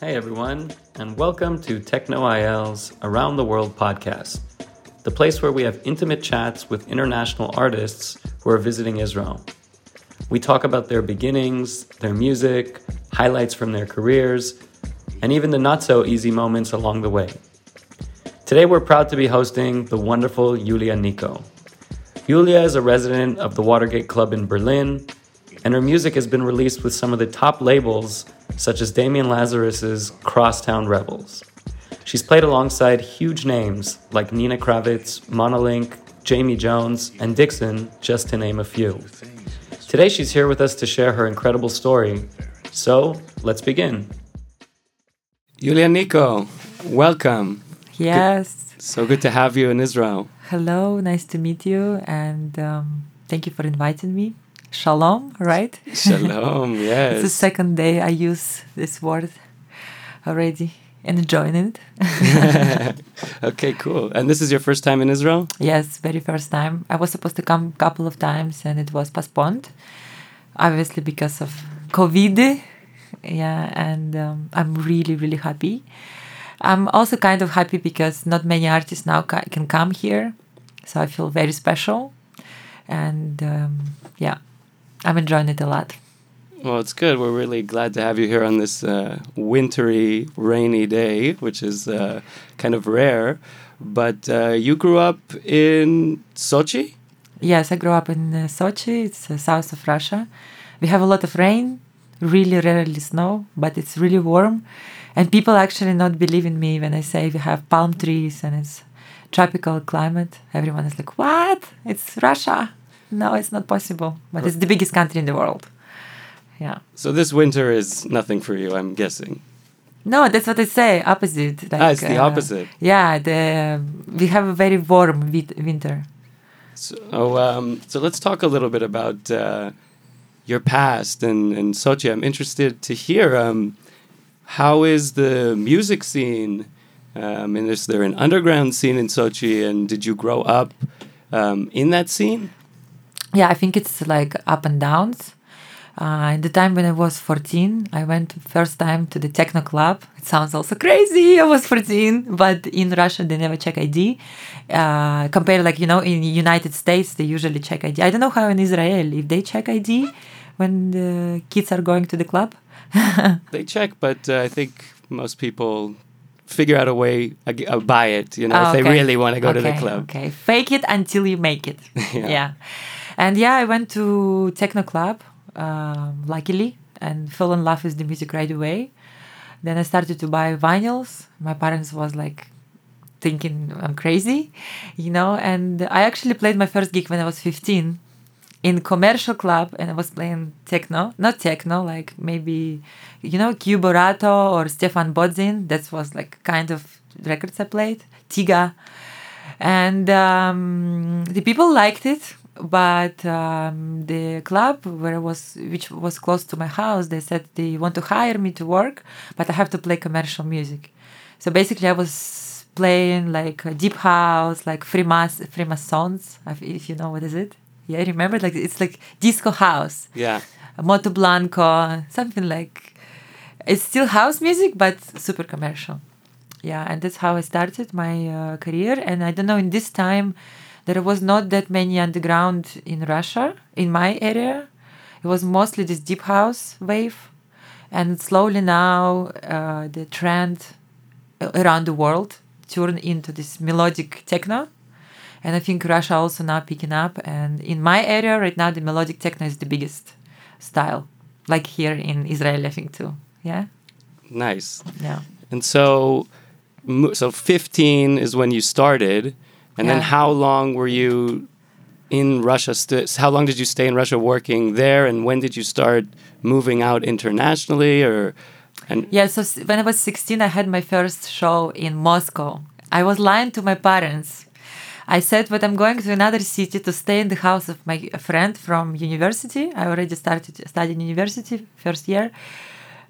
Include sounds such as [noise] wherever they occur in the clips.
Hey everyone, and welcome to Techno IL's Around the World podcast, the place where we have intimate chats with international artists who are visiting Israel. We talk about their beginnings, their music, highlights from their careers, and even the not so easy moments along the way. Today we're proud to be hosting the wonderful Yulia Niko. Yulia is a resident of the Watergate Club in Berlin, and her music has been released with some of the top labels such as Damien Lazarus's Crosstown Rebels. She's played alongside huge names like Nina Kravitz, Monolink, Jamie Jones, and Dixon, just to name a few. Today she's here with us to share her incredible story. So, let's begin. Yulia Niko, welcome. Yes. Good. So good to have you in Israel. Hello, nice to meet you, and um, thank you for inviting me. Shalom, right? Shalom, yes. [laughs] it's the second day I use this word already and enjoying it. [laughs] okay, cool. And this is your first time in Israel? Yes, very first time. I was supposed to come a couple of times and it was postponed, obviously because of COVID. Yeah, and um, I'm really, really happy. I'm also kind of happy because not many artists now ca can come here, so I feel very special. And um, yeah, I'm enjoying it a lot. Well, it's good. We're really glad to have you here on this uh, wintry, rainy day, which is uh, kind of rare. But uh, you grew up in Sochi? Yes, I grew up in uh, Sochi. It's uh, south of Russia. We have a lot of rain, really rarely snow, but it's really warm. And people actually not believe in me when I say we have palm trees and it's tropical climate. Everyone is like, "What? It's Russia." No, it's not possible. But it's the biggest country in the world. Yeah. So this winter is nothing for you, I'm guessing. No, that's what I say. Opposite. Like, ah, it's the uh, opposite. Yeah, the we have a very warm winter. So, um, so let's talk a little bit about uh, your past and, and Sochi. I'm interested to hear um, how is the music scene, um, and is there an underground scene in Sochi, and did you grow up um, in that scene? Yeah, I think it's like up and downs. Uh, in the time when I was 14, I went first time to the techno club. It sounds also crazy. I was 14, but in Russia they never check ID. Uh, compared like you know in United States they usually check ID. I don't know how in Israel if they check ID when the kids are going to the club. [laughs] they check, but uh, I think most people figure out a way uh, buy it. You know, oh, if they really want to go okay, to the club. Okay, fake it until you make it. [laughs] yeah. yeah. And yeah, I went to techno club, um, luckily, and fell in love with the music right away. Then I started to buy vinyls. My parents was like thinking I'm crazy, you know. And I actually played my first gig when I was 15 in commercial club, and I was playing techno, not techno, like maybe you know Gui Boratto or Stephan Bodzin. That was like kind of records I played. Tiga, and um, the people liked it but um, the club where I was, which was close to my house, they said they want to hire me to work, but I have to play commercial music. So basically, I was playing like deep house, like Freemas Freemasons, if you know what is it. Yeah, I remember like it's like disco house. Yeah. Moto Blanco, something like it's still house music, but super commercial. Yeah, and that's how I started my uh, career. And I don't know in this time there was not that many underground in Russia, in my area. It was mostly this deep house wave. And slowly now uh, the trend around the world turned into this melodic techno. And I think Russia also now picking up. And in my area right now, the melodic techno is the biggest style, like here in Israel, I think too. Yeah. Nice. Yeah. And so, so 15 is when you started. And yeah. then how long were you in Russia? St- how long did you stay in Russia working there? And when did you start moving out internationally? Or and yeah, so when I was 16, I had my first show in Moscow. I was lying to my parents. I said, but I'm going to another city to stay in the house of my friend from university. I already started studying university first year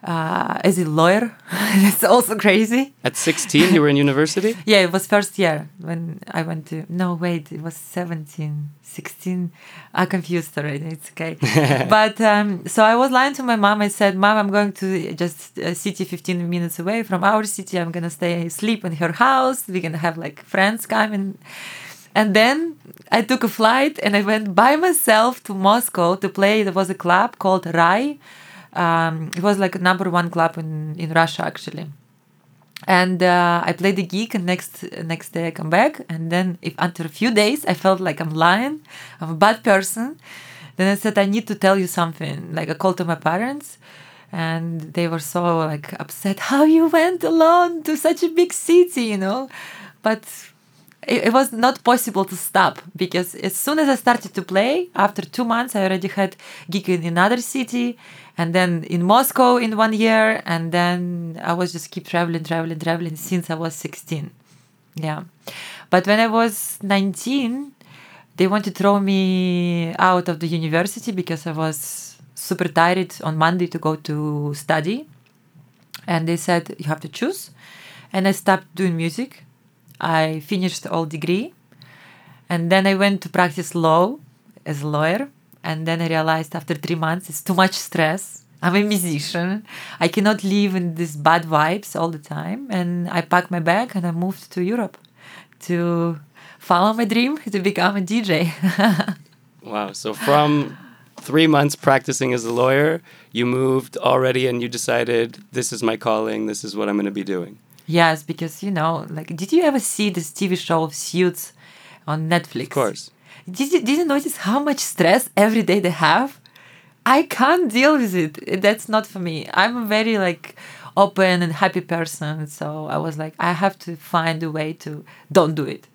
uh, as a lawyer. [laughs] that's also crazy. At 16, you were in university? [laughs] yeah, it was first year when I went to. No, wait, it was 17, 16. I confused already. It's okay. [laughs] but um, so I was lying to my mom. I said, Mom, I'm going to just a city 15 minutes away from our city. I'm going to stay, sleep in her house. We're going to have like friends coming. And then I took a flight and I went by myself to Moscow to play. There was a club called Rai um, it was like a number one club in, in Russia actually. And uh, I played the gig, and next next day I come back, and then if after a few days I felt like I'm lying, I'm a bad person. Then I said I need to tell you something. Like I called to my parents, and they were so like upset. How you went alone to such a big city, you know? But it, it, was not possible to stop because as soon as I started to play, after two months I already had gig in another city, and then in Moscow in one year, and then I was just keep traveling, traveling, traveling since I was 16. Yeah. But when I was 19, they want to throw me out of the university because I was super tired on Monday to go to study. And they said, you have to choose. And I stopped doing music. I finished all degree. And then I went to practice law as a lawyer and then I realized after three months it's too much stress. I'm a musician. I cannot live in these bad vibes all the time. And I packed my bag and I moved to Europe to follow my dream [laughs] to become a DJ. [laughs] wow. So from three months practicing as a lawyer, you moved already and you decided this is my calling, this is what I'm going to be doing. Yes, because you know, like, did you ever see this TV show of Suits on Netflix? Of course. Did you, did you notice how much stress every day they have? I can't deal with it. That's not for me. I'm a very like open and happy person. So I was like, I have to find a way to don't do it.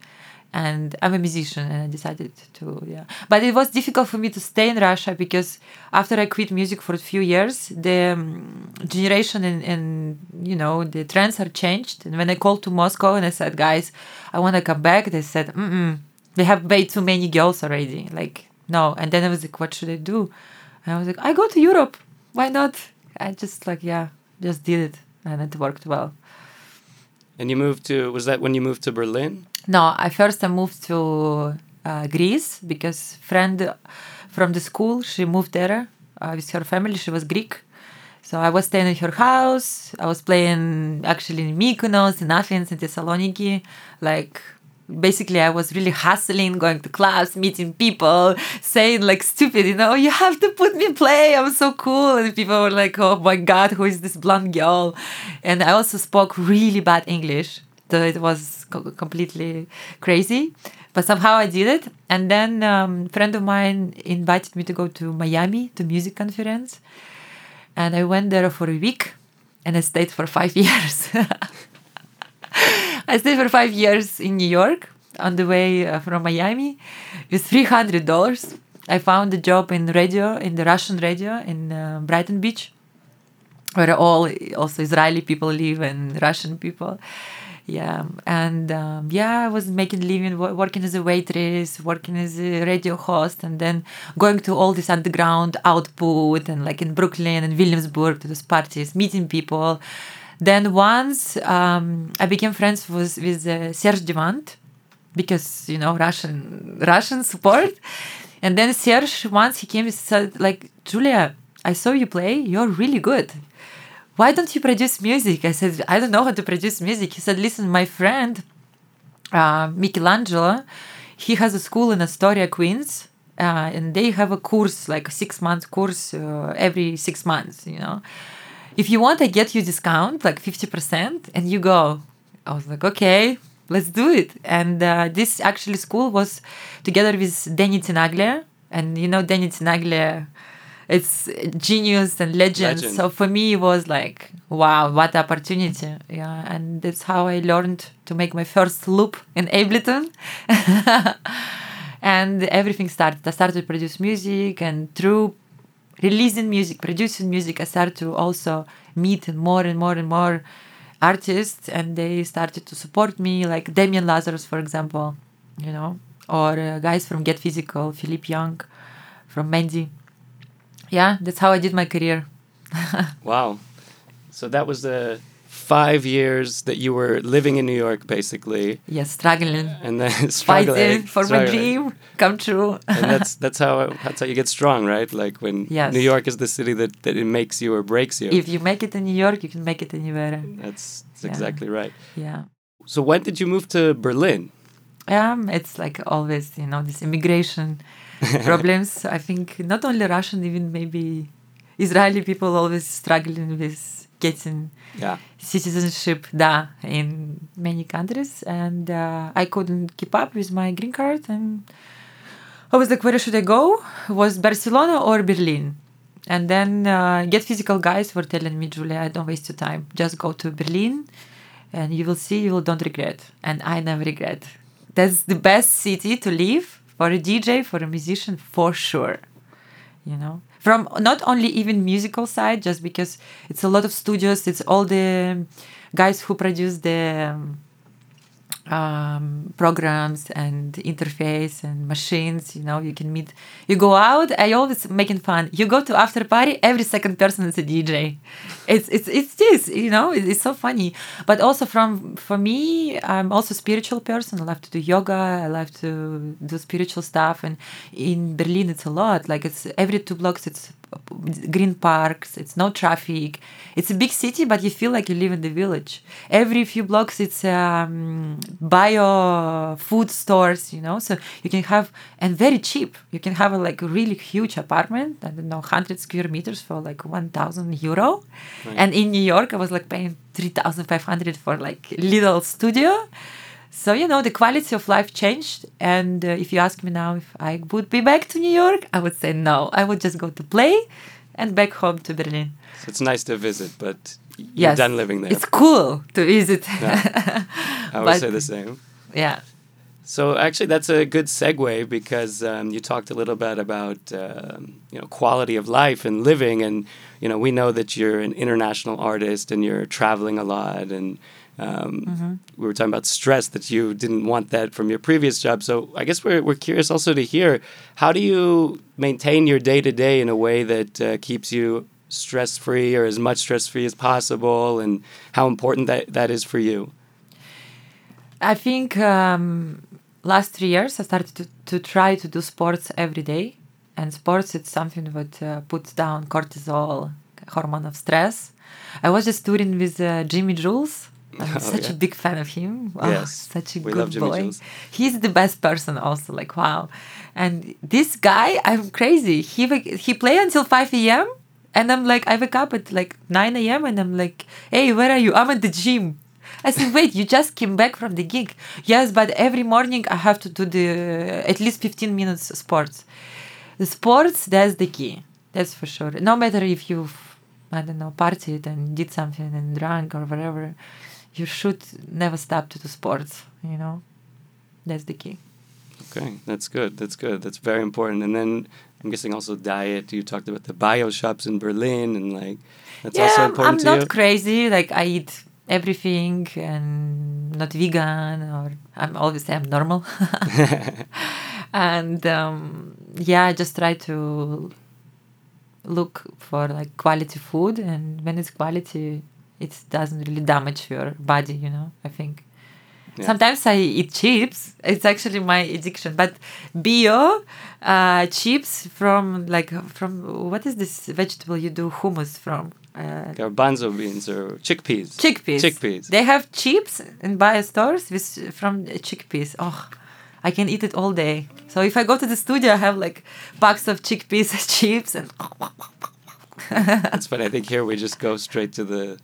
And I'm a musician and I decided to, yeah. But it was difficult for me to stay in Russia because after I quit music for a few years, the um, generation and, and, you know, the trends are changed. And when I called to Moscow and I said, guys, I want to come back, they said, mm mm they have way too many girls already. Like, no. And then I was like, what should I do? And I was like, I go to Europe. Why not? I just like, yeah, just did it. And it worked well. And you moved to, was that when you moved to Berlin? No, I first I moved to uh, Greece because friend from the school, she moved there uh, with her family. She was Greek. So I was staying in her house. I was playing actually in Mykonos, in Athens, in Thessaloniki, like basically I was really hustling, going to class, meeting people, saying like stupid, you know, you have to put me play. I'm so cool. And people were like, oh my God, who is this blonde girl? And I also spoke really bad English. So it was co- completely crazy. But somehow I did it. And then um, a friend of mine invited me to go to Miami to music conference. And I went there for a week and I stayed for five [laughs] years. [laughs] I stayed for five years in New York on the way uh, from Miami with three hundred dollars. I found a job in radio in the Russian radio in uh, Brighton Beach, where all also Israeli people live and Russian people. Yeah, and um, yeah, I was making living, working as a waitress, working as a radio host, and then going to all this underground output and like in Brooklyn and Williamsburg to those parties, meeting people then once um, I became friends with, with uh, Serge Devant because you know Russian Russian support. And then Serge once he came and said like Julia, I saw you play. You're really good. Why don't you produce music? I said I don't know how to produce music. He said, listen, my friend uh, Michelangelo, he has a school in Astoria, Queens. Uh, and they have a course like a six month course uh, every six months you know if you want, I get you discount, like 50%, and you go. I was like, okay, let's do it. And uh, this actually school was together with Danny Tenaglia. And you know, Danny Tenaglia, it's genius and legend. legend. So for me, it was like, wow, what opportunity. Yeah. And that's how I learned to make my first loop in Ableton. [laughs] and everything started. I started to produce music, and through releasing music, producing music, I started to also meet more and more and more artists, and they started to support me, like Damien Lazarus, for example, you know, or uh, guys from Get Physical, Philipp Jung, from Mendy. Yeah, that's how I did my career. [laughs] wow. So that was the five years that you were living in New York, basically. Yes, struggling. And then [laughs] struggling Fighting for struggling. my dream come true. and that's [laughs] that's how that's how you get strong, right? Like when Yes. New York is the city that, that it makes you or breaks you. if you make it in New York, you can make it anywhere. that's, that's Yeah. exactly right. Yeah. So when did you move to Berlin? Um, it's like always, you know, this immigration [laughs] problems. I think not only Russian, even maybe Israeli people always struggling with getting Yeah. citizenship da in many countries, and uh, I couldn't keep up with my green card, and I was like, where should I go? Was Barcelona or Berlin? And then uh, get physical guys were telling me, Julia, I don't waste your time. Just go to Berlin, and you will see you will don't regret. And I never regret. That's the best city to live for a DJ, for a musician, for sure you know from not only even musical side just because it's a lot of studios it's all the guys who produce the um, um, programs and interface and machines you know you can meet you go out i always making fun. You go to after party every second person is a dj it's it's it's this you know it- it's so funny. But also from for me i'm also spiritual person. I love to do yoga i love to do spiritual stuff. And in berlin it's a lot. Like it's every two blocks it's green parks it's no traffic. It's a big city but you feel like you live in the village. Every few blocks it's um, bio food stores you know? So you can have and very cheap. You can have a like really huge apartment i don't know 100 square meters for like 1000 euro. And in new york i was like paying 3500 for like little studio so you know the quality of life changed and uh, if you ask me now if i would be back to new york i would say no i would just go to play and back home to berlin So it's nice to visit, but you're yes done living there. it's cool to visit Yeah. [laughs] I would but- say the same. yeah So actually, that's a good segue because um, you talked a little bit about um, you know quality of life and living, and you know we know that you're an international artist and you're traveling a lot, and um, we were talking about stress that you didn't want that from your previous job. So I guess we're we're curious also to hear how do you maintain your day to day in a way that uh, keeps you stress free or as much stress free as possible, and how important that that is for you. I think um, last three years I started to, to try to do sports every day, and sports it's something that uh, puts down cortisol, hormone of stress. I was just touring with uh, Jamie Jones. I'm Oh, such a big fan of him. Oh, Yes, such a we good boy. Jones. He's the best person. Also, like wow. And this guy, I'm crazy. He he play until five a.m. And I'm like, I wake up at like 9 a.m. and I'm like, hey, where are you? I'm at the gym. I said, wait, you just came back from the gig. Yes, but every morning I have to do the at least 15 minutes sports. The sports, that's the key. That's for sure. No matter if you've, I don't know, partied and did something and drank or whatever, you should never stop to do sports, you know? That's the key. Okay, that's good. That's good. That's very important. And then I'm guessing also diet. You talked about the bio shops in Berlin, and like that's yeah, also I'm- I'm important to not you. crazy. Like I eat everything and not vegan or I'm always I'm normal. [laughs] [laughs] and um, yeah, I just try to look for like quality food, and when it's quality, it doesn't really damage your body. You know, I think. Yeah. Sometimes I eat chips. It's actually my addiction. But bio uh, chips from like from what is this vegetable you do hummus from? Uh, Garbanzo beans or chickpeas. chickpeas. Chickpeas. They have chips in bio stores with from chickpeas. Oh, I can eat it all day. So if I go to the studio, I have like box of chickpeas [laughs] chips and That's funny. I think here we just go straight to the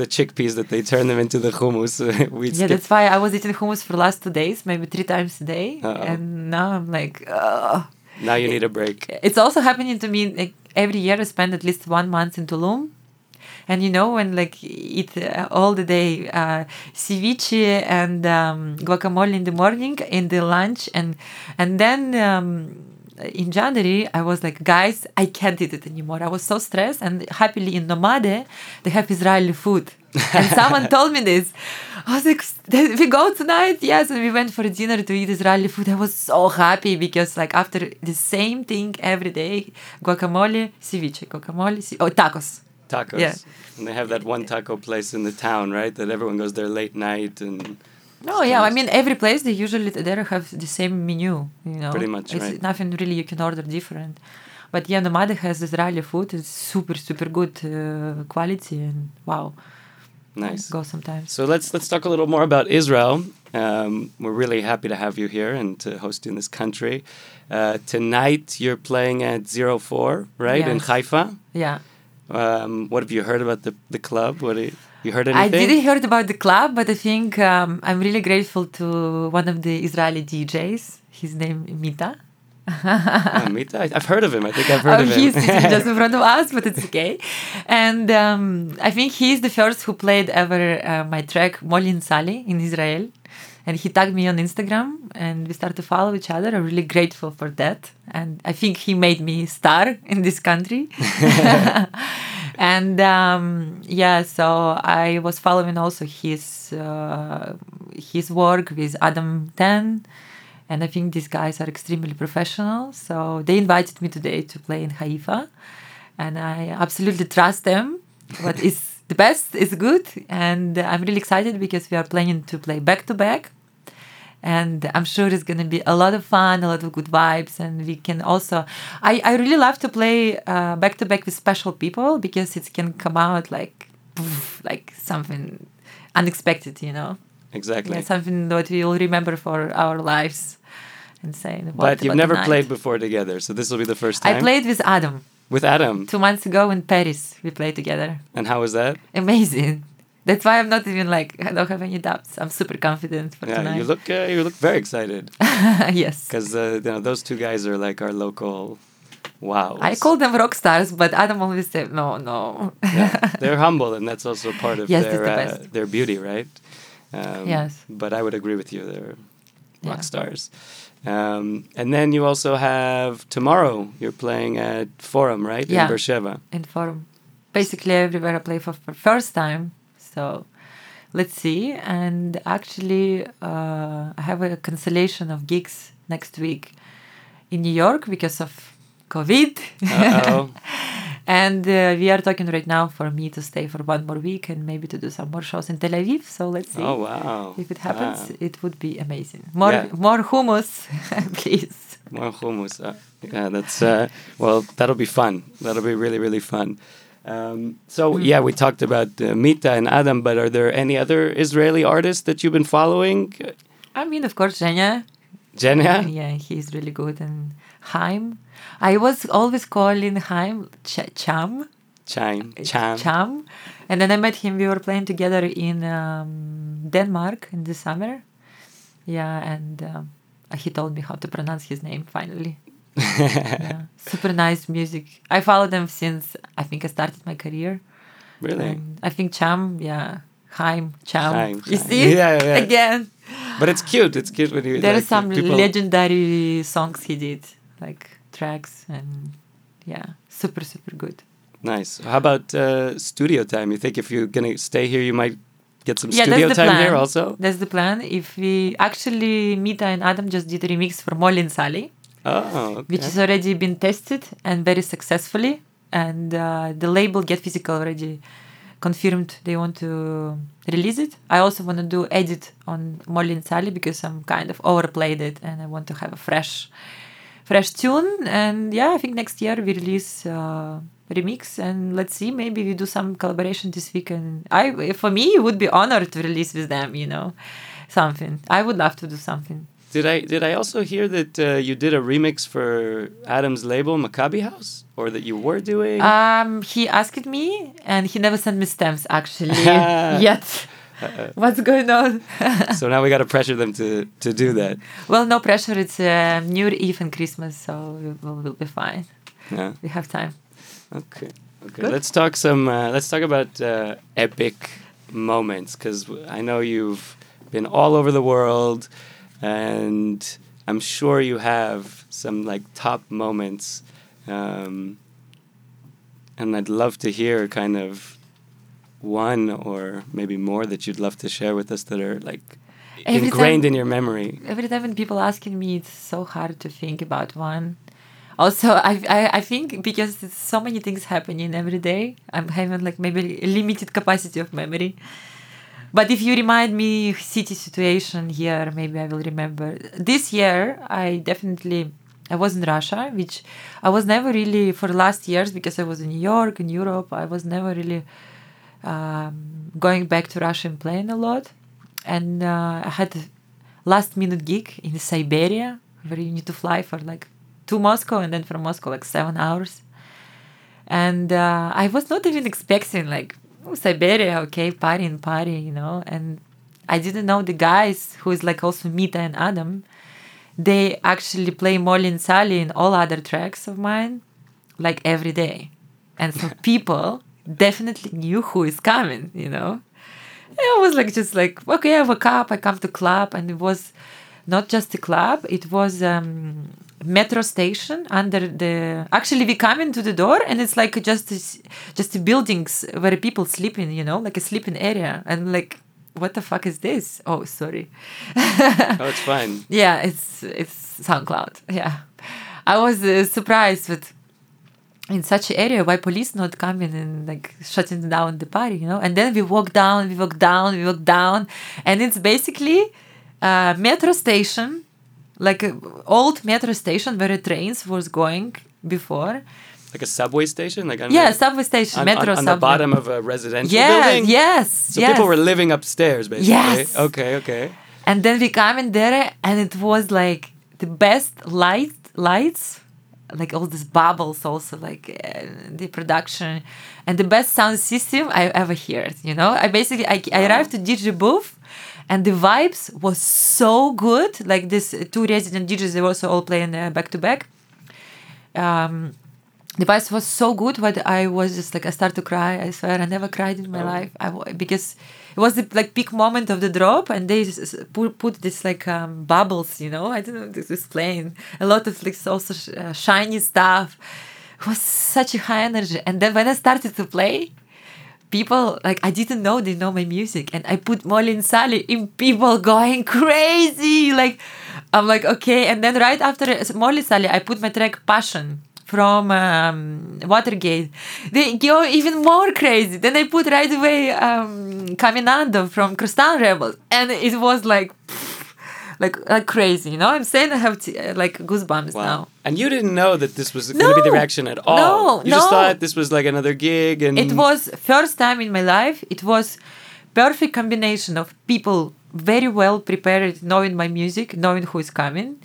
the chickpeas that they turn them into the hummus. [laughs] we yeah, that's why I was eating hummus for the last two days, maybe three times a day, Uh-oh. and now I'm like, Ugh. Now you need a break. it's also happening to me like every year i spend at least one month in tulum and you know when like eat uh, all the day uh, ceviche and um, guacamole in the morning in the lunch and and then um, in January, I was like, guys, I can't eat it anymore. I was so stressed, and happily in Nomade, they have Israeli food. and [laughs] someone told me this. I was like, we go tonight? Yes. And we went for dinner to eat Israeli food. I was so happy because, like, after the same thing every day guacamole, ceviche, guacamole, ce- oh, tacos. tacos. Yeah. And they have that one taco place in the town, right? That everyone goes there late night and. No, yeah, I mean every place they usually there have the same menu, you know. Pretty much, it's right. nothing really you can order different. But yeah, Nomada has Israeli food. It's super, super good uh, quality and wow. Nice. Go sometimes. So let's let's talk a little more about Israel. Um, we're really happy to have you here and to host you in this country. Uh, tonight you're playing at Zero Four, right in Haifa. Yeah. Um, what have you heard about the the club? What do you, you heard I didn't heard about the club, but I think um, I'm really grateful to one of the Israeli DJs. His name Mita. Oh, [laughs] Mita? I've heard of him. I think I've heard Oh, of him. he's just in [laughs] front of us, but it's okay. And um, I think he's the first who played ever uh, my track Molin Sali in Israel. And he tagged me on Instagram and we started to follow each other. I'm really grateful for that. And I think he made me star in this country. [laughs] and um, yeah, so I was following also his uh, his work with Adam Ten. And I think these guys are extremely professional. So they invited me today to play in Haifa. And I absolutely trust them. What is the best is good. And I'm really excited because we are planning to play back to back. And I'm sure it's going to be a lot of fun, a lot of good vibes. And we can also, I, I really love to play back to back with special people because it can come out like, poof, like something unexpected, you know? Exactly. Yeah, something that we will remember for our lives and. What but you've never played before together, so this will be the first time. I played with Adam with Adam. two months ago in Paris. We played together. And how was that? Amazing. That's why I'm not even like I don't have any doubts. I'm super confident for Yeah, tonight. you look uh, you look very excited [laughs] yes. because uh, you know those two guys are like our local. Wow. I call them rock stars, but Adam always said no, no. yeah, [laughs] they're humble, and that's also part of Yes, their the uh, their beauty, right? Um, Yes. But I would agree with you; they're rock Yeah. stars. Um, and then you also have tomorrow. You're playing at Forum, right? Yeah. In Beersheba. in forum. Basically, everywhere I play for, for first time. So let's see. And actually, uh, I have a cancellation of gigs next week in New York because of COVID. [laughs] And uh, we are talking right now for me to stay for one more week and maybe to do some more shows in Tel Aviv. So let's see. oh wow! If it happens, it would be amazing. More, Yeah. more hummus, [laughs] please. more hummus. Uh, yeah, that's uh, well. That'll be fun. That'll be really really fun. Um, so yeah, we talked about uh, Mita and Adam, but are there any other Israeli artists that you've been following? I mean, of course, Zhenya. Jenya? Yeah, he's really good. And Haim. I was always calling Haim Ch- Cham. Chime. Cham. Cham. And then I met him. We were playing together in um, Denmark in the summer. Yeah, and um, he told me how to pronounce his name finally. [laughs] yeah. Super nice music. I follow them since I think I started my career. Really? And I think Cham, yeah. Haim, Cham. Haim, you Chaim. see? Yeah, yeah. Again. But it's cute. It's cute when you. There like, are some people- legendary songs he did, like tracks, and yeah, super, super good. Nice. How about uh, studio time? You think if you're gonna stay here, you might get some yeah, studio time plan. here also? That's the plan. If we actually Mita and Adam just did a remix for Molin Sali, Oh, okay. which has already been tested and very successfully, and uh, the label Get Physical already confirmed they want to release it. I also want to do edit on Molly and Sally because I'm kind of overplayed it and I want to have a fresh fresh tune. And yeah i think next year we release uh, remix and let's see maybe we do some collaboration this weekend. I for me it would be honored to release with them you know something. I would love to do something Did I did I also hear that uh, you did a remix for Adam's label Maccabi House, or that you were doing? um he asked me and he never sent me stamps actually [laughs] yet what's going on [laughs] so now we got to pressure them to to do that. well no pressure it's uh, new eve and christmas so we will we'll be fine Yeah. we have time Okay. Okay. Good. Let's talk some. Uh, let's talk about uh, epic moments because I know you've been all over the world, and I'm sure you have some like top moments. Um, and I'd love to hear kind of one or maybe more that you'd love to share with us that are like Every ingrained time- in your memory. every time when people asking me it's so hard to think about one also I, I i think because so many things happening every day i'm having like maybe limited capacity of memory but if you remind me city situation here maybe i will remember this year i definitely i was in russia which i was never really for last years because i was in new york in europe i was never really um, going back to russia and playing a lot and uh, i had last minute gig in siberia where you need to fly for like to Moscow and then from Moscow like seven hours. And uh, I was not even expecting like oh, Siberia, okay, party and party, you know. And I didn't know the guys who is like also Mita and Adam. They actually play Molly and Sally in all other tracks of mine, like every day. And so [laughs] people definitely knew who is coming, you know. I was like just like okay, I woke up, I come to club, and it was not just a club. It was um, metro station under the. Actually, we come into the door and it's like just just buildings where people sleeping. You know, like a sleeping area, and like what the fuck is this? Oh, sorry. oh, it's fine. [laughs] Yeah, it's it's SoundCloud. Yeah, I was uh, surprised with in such an area why police not coming and like shutting down the party, you know. And then we walk down, we walk down, we walk down, and it's basically a metro station, like an old metro station where the trains was going before. Like a subway station, like on yeah, the, subway station, on, metro. On, on the bottom of a residential yeah, building. Yes, So yes. people were living upstairs, basically. Yes. Okay, okay. And then we come in there, and it was like the best light lights, like all these bubbles, also like uh, the production, and the best sound system I ever heard. You know, I basically I, I arrived to DJ booth and the vibes was so good. Like this two resident DJs, they were also all playing uh, back to back. Um, the vibes was so good, but I was just like I started to cry. I swear, I never cried in my Oh. life. I because it was the like peak moment of the drop, and they just put put this like um, bubbles. You know, I don't know how to explain. A lot of like also sh- uh, shiny stuff. It was such a high energy, and then when I started to play, people like I didn't know they know my music, and I put Molly and Sally in people going [laughs] crazy. Like I'm like okay, and then right after Molly Sally, I put my track Passion from um, Watergate. They go even more crazy. Then I put right away um, Caminando from Crosstown Rebels, and it was like. Like, like crazy, you know. I'm saying I have t- like goosebumps Wow. now. And you didn't know that this was going to be the reaction at all. No, you just no. thought this was like another gig, and It was first time in my life. It was perfect combination of people very well prepared, knowing my music, knowing who is coming.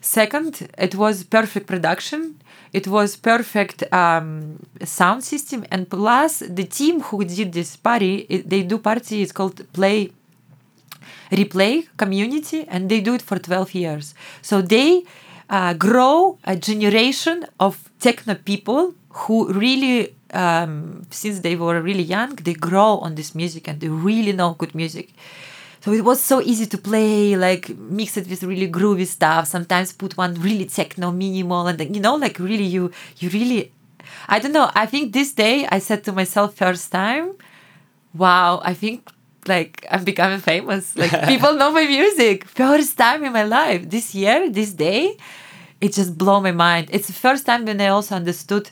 Second, it was perfect production. It was perfect um, sound system, and plus the team who did this party, it, they do party. It's called Play replay community and they do it for 12 years. So they uh, grow a generation of techno people who really um, since they were really young they grow on this music and they really know good music. So it was so easy to play like mix it with really groovy stuff sometimes put one really techno minimal and you know like really you you really i don't know i think this day i said to myself first time wow i think like i'm becoming famous [laughs] like people know my music first time in my life this year this day it just blew my mind it's the first time when i also understood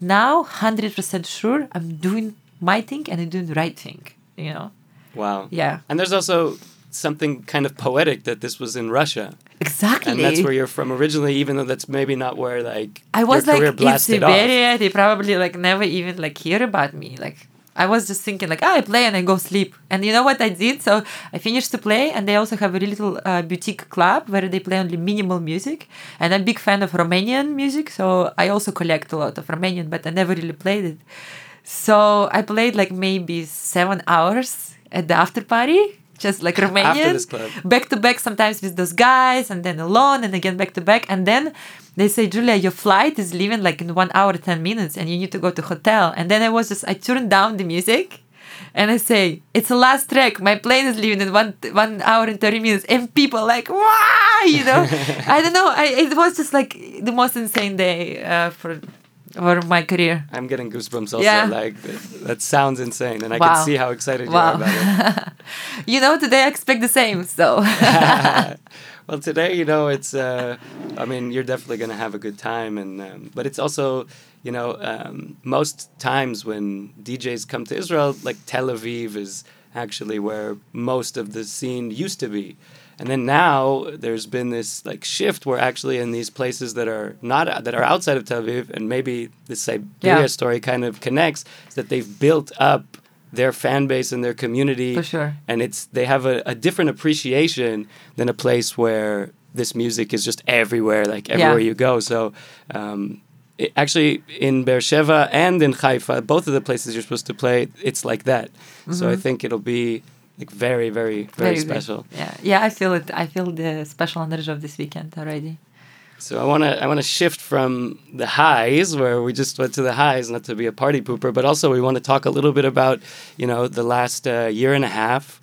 now 100% sure i'm doing my thing and i'm doing the right thing you know wow. yeah And there's also something kind of poetic that this was in Russia, exactly and that's where you're from originally, even though that's maybe not where like I was your like in blasted off. Siberia. They probably like never even like hear about me. Like I was just thinking like, ah, I play and I go sleep. And you know what I did? So I finished to play, and they also have a little uh, boutique club where they play only minimal music. And I'm a big fan of Romanian music, so I also collect a lot of Romanian, but I never really played it. So I played like maybe seven hours at the after party. Just like [laughs] Romanian, this club. back to back sometimes with those guys and then alone and again back to back and then they say julia your flight is leaving like in one hour 10 minutes and you need to go to hotel and then i was just i turned down the music and i say it's the last track my plane is leaving in one one hour and 30 minutes and people like wow you know [laughs] i don't know I, it was just like the most insane day uh, for for my career I'm getting goosebumps also. Yeah. Like that, that sounds insane, and I Wow. can see how excited you are about it. [laughs] you know today i expect the same so [laughs] well, today, you know, it's. Uh, I mean, you're definitely going to have a good time, and um, but it's also, you know, um, most times when DJs come to Israel, like Tel Aviv is actually where most of the scene used to be. And then now there's been this like shift where actually in these places that are not that are outside of Tel Aviv, and maybe the Siberia yeah. story kind of connects, is that they've built up their fan base and their community. For sure. And it's they have a, a different appreciation than a place where this music is just everywhere, like everywhere yeah. you go. So um, it, actually in Beersheba and in Haifa, both of the places you're supposed to play, it's like that. Mm-hmm. So I mm-hmm. think it'll be like very, very, very, very special. Yeah, yeah, I feel it. I feel the special energy of this weekend already. So I want to I want to shift from the highs where we just went to the highs, not to be a party pooper, but also we want to talk a little bit about you know the last uh, year and a half,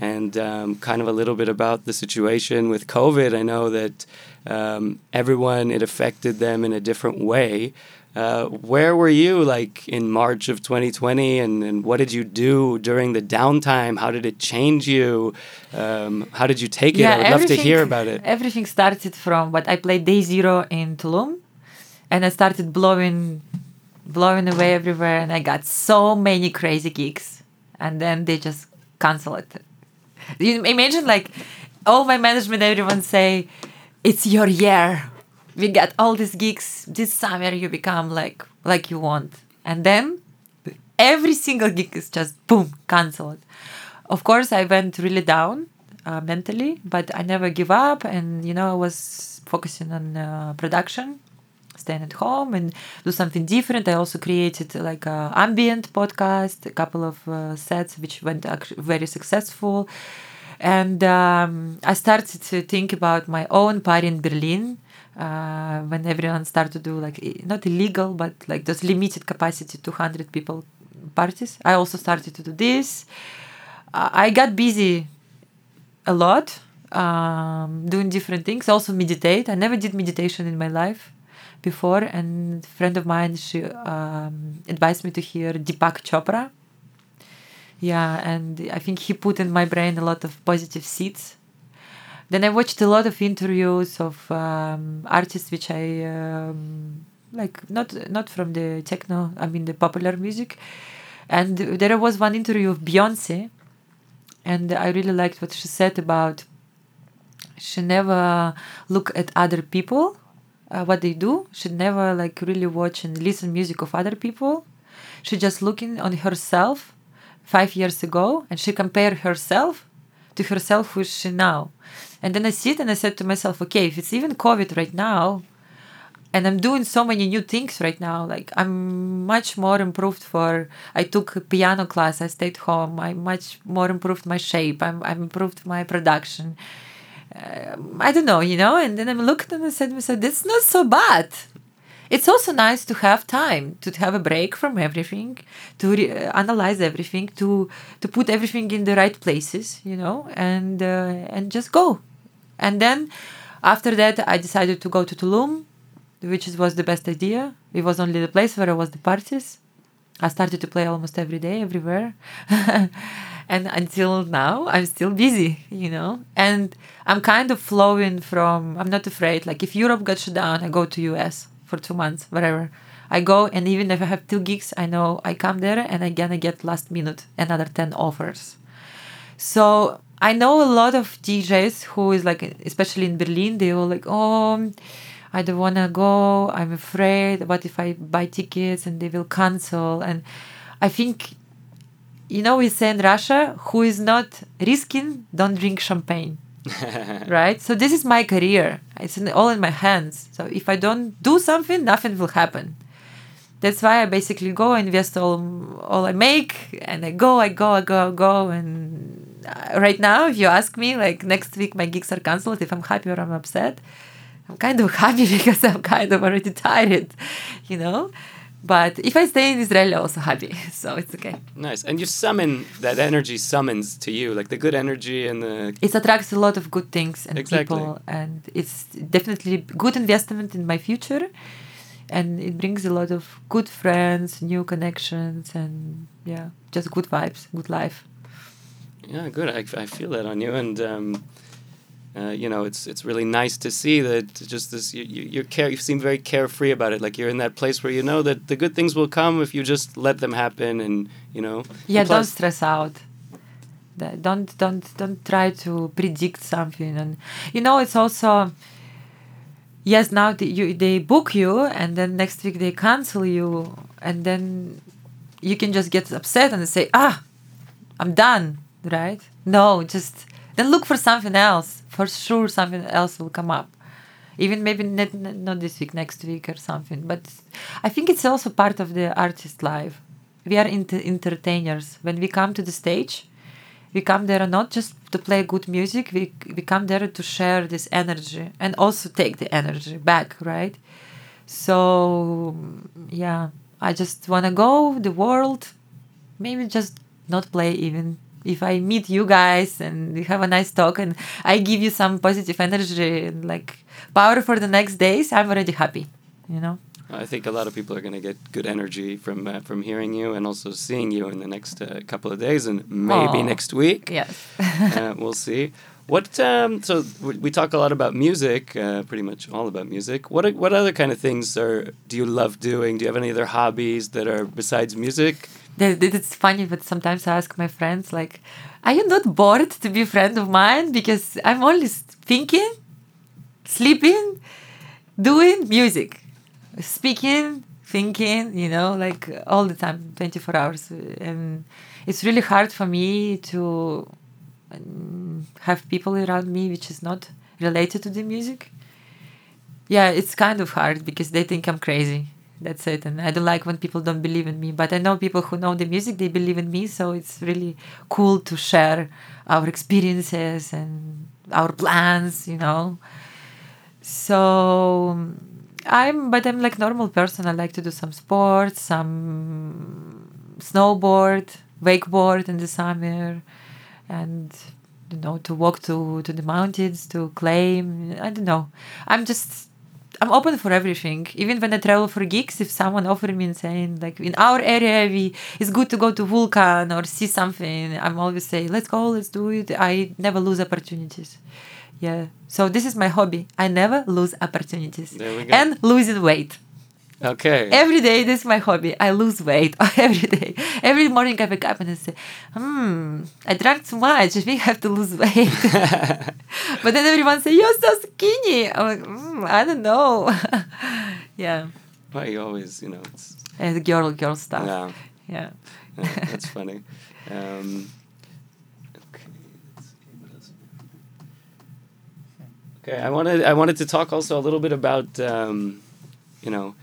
and um, kind of a little bit about the situation with COVID. I know that um, everyone it affected them in a different way. Uh, where were you like in March of 2020 and, and what did you do during the downtime? How did it change you? Um, how did you take yeah, it? I would love to hear about it. Everything started from what I played day zero in Tulum and I started blowing blowing away everywhere and I got so many crazy gigs and then they just cancel it. You imagine like all my management everyone say it's your year we get all these gigs this summer you become like like you want. And then every single gig is just boom cancelled. Of course i went really down uh, mentally but i never give up. And you know i was focusing on uh, production staying at home and do something different. I also created like a ambient podcast a couple of uh, sets which went very successful. And um, i started to think about my own party in berlin uh, when everyone started to do like not illegal but like those limited capacity 200 people parties. I also started to do this. Uh, i got busy a lot um, doing different things. Also meditate. I never did meditation in my life before and friend of mine she um, advised me to hear deepak chopra. Yeah and i think he put in my brain a lot of positive seeds then I watched a lot of interviews of um, artists which I um, like, not not from the techno, I mean the popular music. And there was one interview of Beyonce, and I really liked what she said about she never look at other people, uh, what they do. She never like really watch and listen music of other people. She just looking on herself five years ago, and she compare herself to herself who is she now. And then I sit and I said to myself, okay, if it's even COVID right now, and I'm doing so many new things right now, like I'm much more improved for. I took piano class. I stayed home. I much more improved my shape. I'm I'm improved my production. Uh, I don't know, you know. And then I looked and I said to myself, "This not so bad." It's also nice to have time to have a break from everything, to re- analyze everything, to to put everything in the right places, you know, and uh, and just go. And then after that, I decided to go to Tulum, which was the best idea. It was only the place where I was the parties. I started to play almost every day, everywhere. [laughs] and until now, I'm still busy, you know. And I'm kind of flowing from. I'm not afraid. Like if Europe got shut down, I go to US for two months, whatever. I go and even if I have two gigs, I know I come there and I'm gonna get last minute another ten offers. So I know a lot of DJs who is like, especially in Berlin, they all like, oh, I don't wanna go. I'm afraid. What if I buy tickets and they will cancel? And I think, you know, we say in Russia, who is not risking, don't drink champagne. Right? So this is my career. It's in, all in my hands. So if I don't do something, nothing will happen. That's why I basically go invest all all I make, and I go, I go, I go, I go, and uh, right now, if you ask me, like next week my gigs are cancelled. If I'm happy or I'm upset, I'm kind of [laughs] happy because I'm kind of already tired, you know. But if I stay in Israel, I'm also happy, [laughs] so it's okay. Nice, and you summon that energy summons to you, like the good energy and the. It attracts a lot of good things and exactly. people, and it's definitely good investment in my future, and it brings a lot of good friends, new connections, and yeah, just good vibes, good life. Yeah, good. I, I feel that on you, and um, uh, you know, it's it's really nice to see that just this you, you are care you seem very carefree about it. Like you're in that place where you know that the good things will come if you just let them happen, and you know. Yeah, don't stress out. Don't don't don't try to predict something, and you know it's also. Yes, now they, you, they book you, and then next week they cancel you, and then you can just get upset and say, "Ah, I'm done," right? No, just then look for something else. For sure, something else will come up. Even maybe not, not this week, next week or something. But I think it's also part of the artist life. We are inter- entertainers. When we come to the stage, we come there not just to play good music, we, we come there to share this energy and also take the energy back, right? So, yeah, I just want to go the world, maybe just not play even if I meet you guys and we have a nice talk and I give you some positive energy and like power for the next days, I'm already happy, you know. I think a lot of people are going to get good energy from uh, from hearing you and also seeing you in the next uh, couple of days and maybe Aww. next week. Yes, [laughs] uh, we'll see. What um, so we talk a lot about music, uh, pretty much all about music. What what other kind of things are do you love doing? Do you have any other hobbies that are besides music? It's funny, but sometimes I ask my friends, like, are you not bored to be a friend of mine? Because I'm only thinking, sleeping, doing music, speaking, thinking, you know, like all the time, 24 hours. And it's really hard for me to um, have people around me which is not related to the music. Yeah, it's kind of hard because they think I'm crazy that's it. And i don't like when people don't believe in me but i know people who know the music they believe in me so it's really cool to share our experiences and our plans you know. So i'm but i'm like normal person. I like to do some sports some snowboard wakeboard in the summer and you know to walk to to the mountains to claim i don't know. I'm just I'm open for everything. Even when I travel for gigs, if someone offered me and saying like in our area we it's good to go to Vulcan or see something, I'm always say let's go, let's do it. I never lose opportunities. Yeah. So this is my hobby. I never lose opportunities. And losing weight. Okay. Every day, this is my hobby. I lose weight [laughs] every day. Every morning, I wake up and I say, "Hmm, I drank too much. I think I have to lose weight." [laughs] but then everyone say, "You're so skinny." I'm like, mm, I don't know. [laughs] yeah. Well, you always, you know, it's and girl, girl stuff. Yeah. Yeah. yeah that's funny. Um, okay, I wanted I wanted to talk also a little bit about um, you know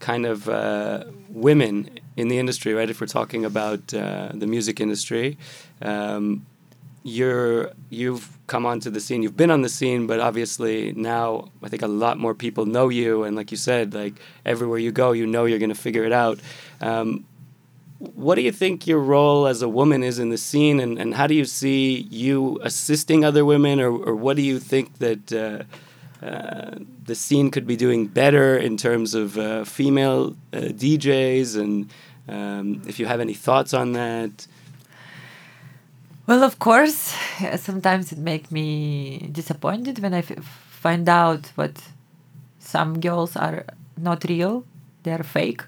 kind of uh, women in the industry, right? If we're talking about uh, the music industry, um, you're you've come onto the scene. You've been on the scene, but obviously now I think a lot more people know you. And like you said, like everywhere you go, you know you're going to figure it out. Um, what do you think your role as a woman is in the scene, and, and how do you see you assisting other women, or, or what do you think that uh, uh, the scene could be doing better in terms of uh, female uh, DJs, and um, if you have any thoughts on that. Well, of course, sometimes it makes me disappointed when I find out what some girls are not real, they are fake.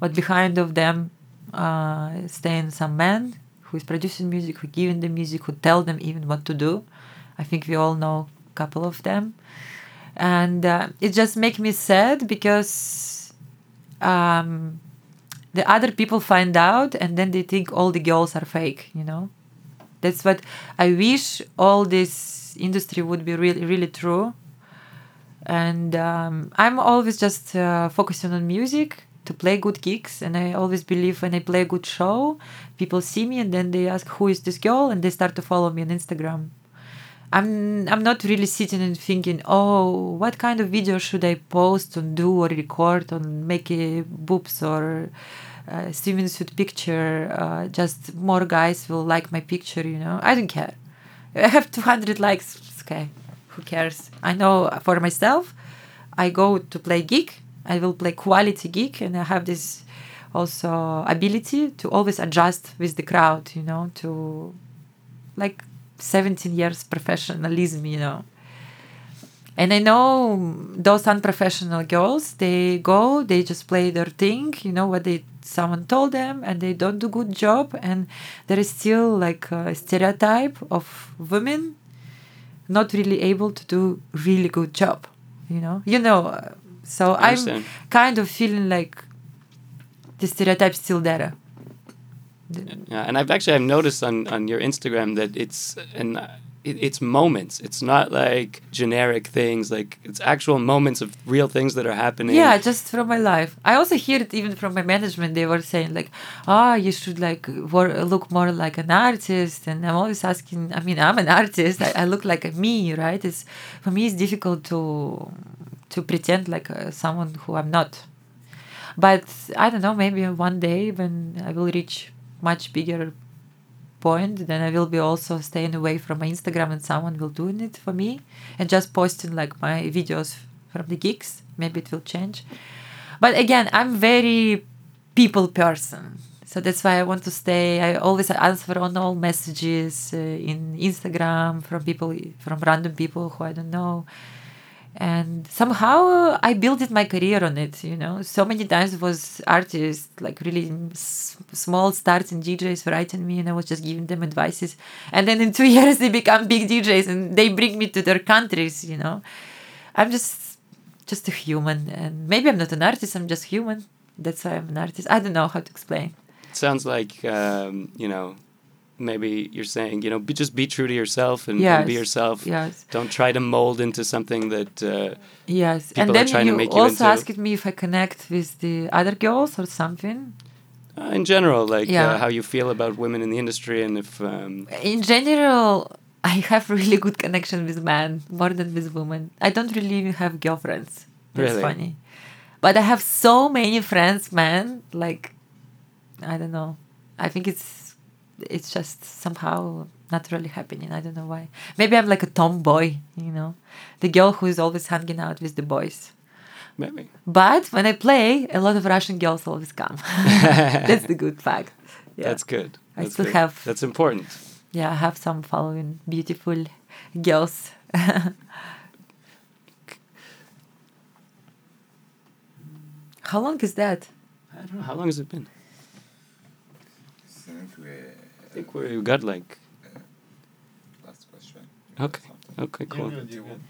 But behind of them uh, stand some men who is producing music, who giving the music, who tell them even what to do. I think we all know a couple of them and uh, it just makes me sad because um, the other people find out and then they think all the girls are fake you know? That's what i wish all this industry would be really really true. And um, i'm always just uh, focusing on music to play good gigs. And i always believe when i play a good show people see me and then they ask who is this girl? And they start to follow me on instagram I'm I'm not really sitting and thinking, oh, what kind of video should I post or do or record or make a boobs or uh, swimming suit picture. Uh, just more guys will like my picture, you know. I don't care. [laughs] I have 200 likes. Okay, who cares? I know for myself, I go to play gig. I will play quality gig, and I have this also ability to always adjust with the crowd, you know, to like 17 years professionalism, you know. And I know those unprofessional girls, they go, they just play their thing, you know what they someone told them, and they don't do good job. And there is still like a stereotype of women not really able to do really good job, you know. You know, so I'm kind of feeling like the stereotype still there. Yeah, and I've actually I've noticed on on your Instagram that it's and it, it's moments. It's not like generic things. Like it's actual moments of real things that are happening. Yeah, just from my life. I also hear it even from my management. They were saying like, "Ah, you should like wor- look more like an artist." And I'm always asking. I mean, I'm an artist. I, I look like a me, right? It's for me. It's difficult to to pretend like uh, someone who I'm not. But I don't know. Maybe one day when I will reach much bigger point, then I will be also staying away from my Instagram and someone will doing it for me and just posting like my videos from the gigs. Maybe it will change. But again, I'm very people person. So that's why I want to stay. I always answer on all messages uh, in Instagram from people, from random people who I don't know. And somehow I built my career on it, you know. So many times was artists, like really small starting DJs writing me, and I was just giving them advices. And then in [laughs] two years they become big DJs, and they bring me to their countries, you know. I'm just just a human, and maybe I'm not an artist. I'm just human. That's why I'm an artist. I don't know how to explain. It sounds like um, you know maybe you're saying you know be, just be true to yourself and, and be yourself. Yes. Don't try to mold into something that. Uh, Yes, People and are then trying to you make you also into- asked me if I connect with the other girls or something. uh, in general, like Yeah. uh, how you feel about women in the industry, and if um, In general, I have [laughs] really good connection with men more than with women. I don't really even have girlfriends. That's Really? funny. But I have so many friends, man. Like, I don't know. I think it's it's just somehow not really happening. I don't know why. Maybe I'm like a tomboy, you know, the girl who is always hanging out with the boys. maybe But when I play, a lot of Russian girls always come. [laughs] That's the good fact. Yeah. that's good. I That's still good. have- That's important. yeah, I have some following beautiful girls. [laughs] How long is that? I don't know how long has it been. think we I think we got like last question. Okay. Something. okay, cool. Do you want?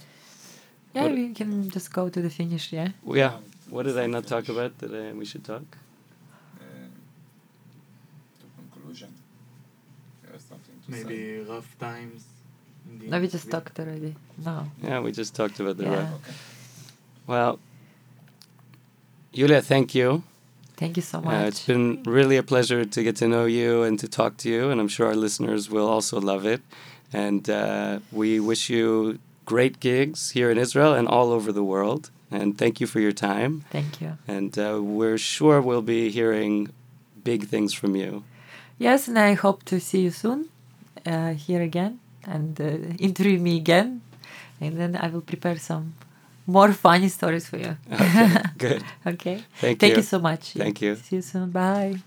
Yeah, What- we can just go to the finish. Yeah. Well, yeah. What did I not talk about that uh, we should talk? Uh, to conclusion. You have something to say? Maybe rough times. in No, we just industry. talked already. No. Yeah, we just talked about the Yeah. rap. Okay. Well, Yulia, thank you. Thank you so much. Uh, it's been really a pleasure to get to know you and to talk to you, and I'm sure our listeners will also love it. And uh, we wish you great gigs here in Israel and all over the world. And thank you for your time. Thank you. And uh, we're sure we'll be hearing big things from you. Yes, and I hope to see you soon uh, here again and uh, interview me again. And then I will prepare some more funny stories for you. Okay, good. [laughs] okay. Thank, Thank you. you so much. Thank you. See you soon. Bye.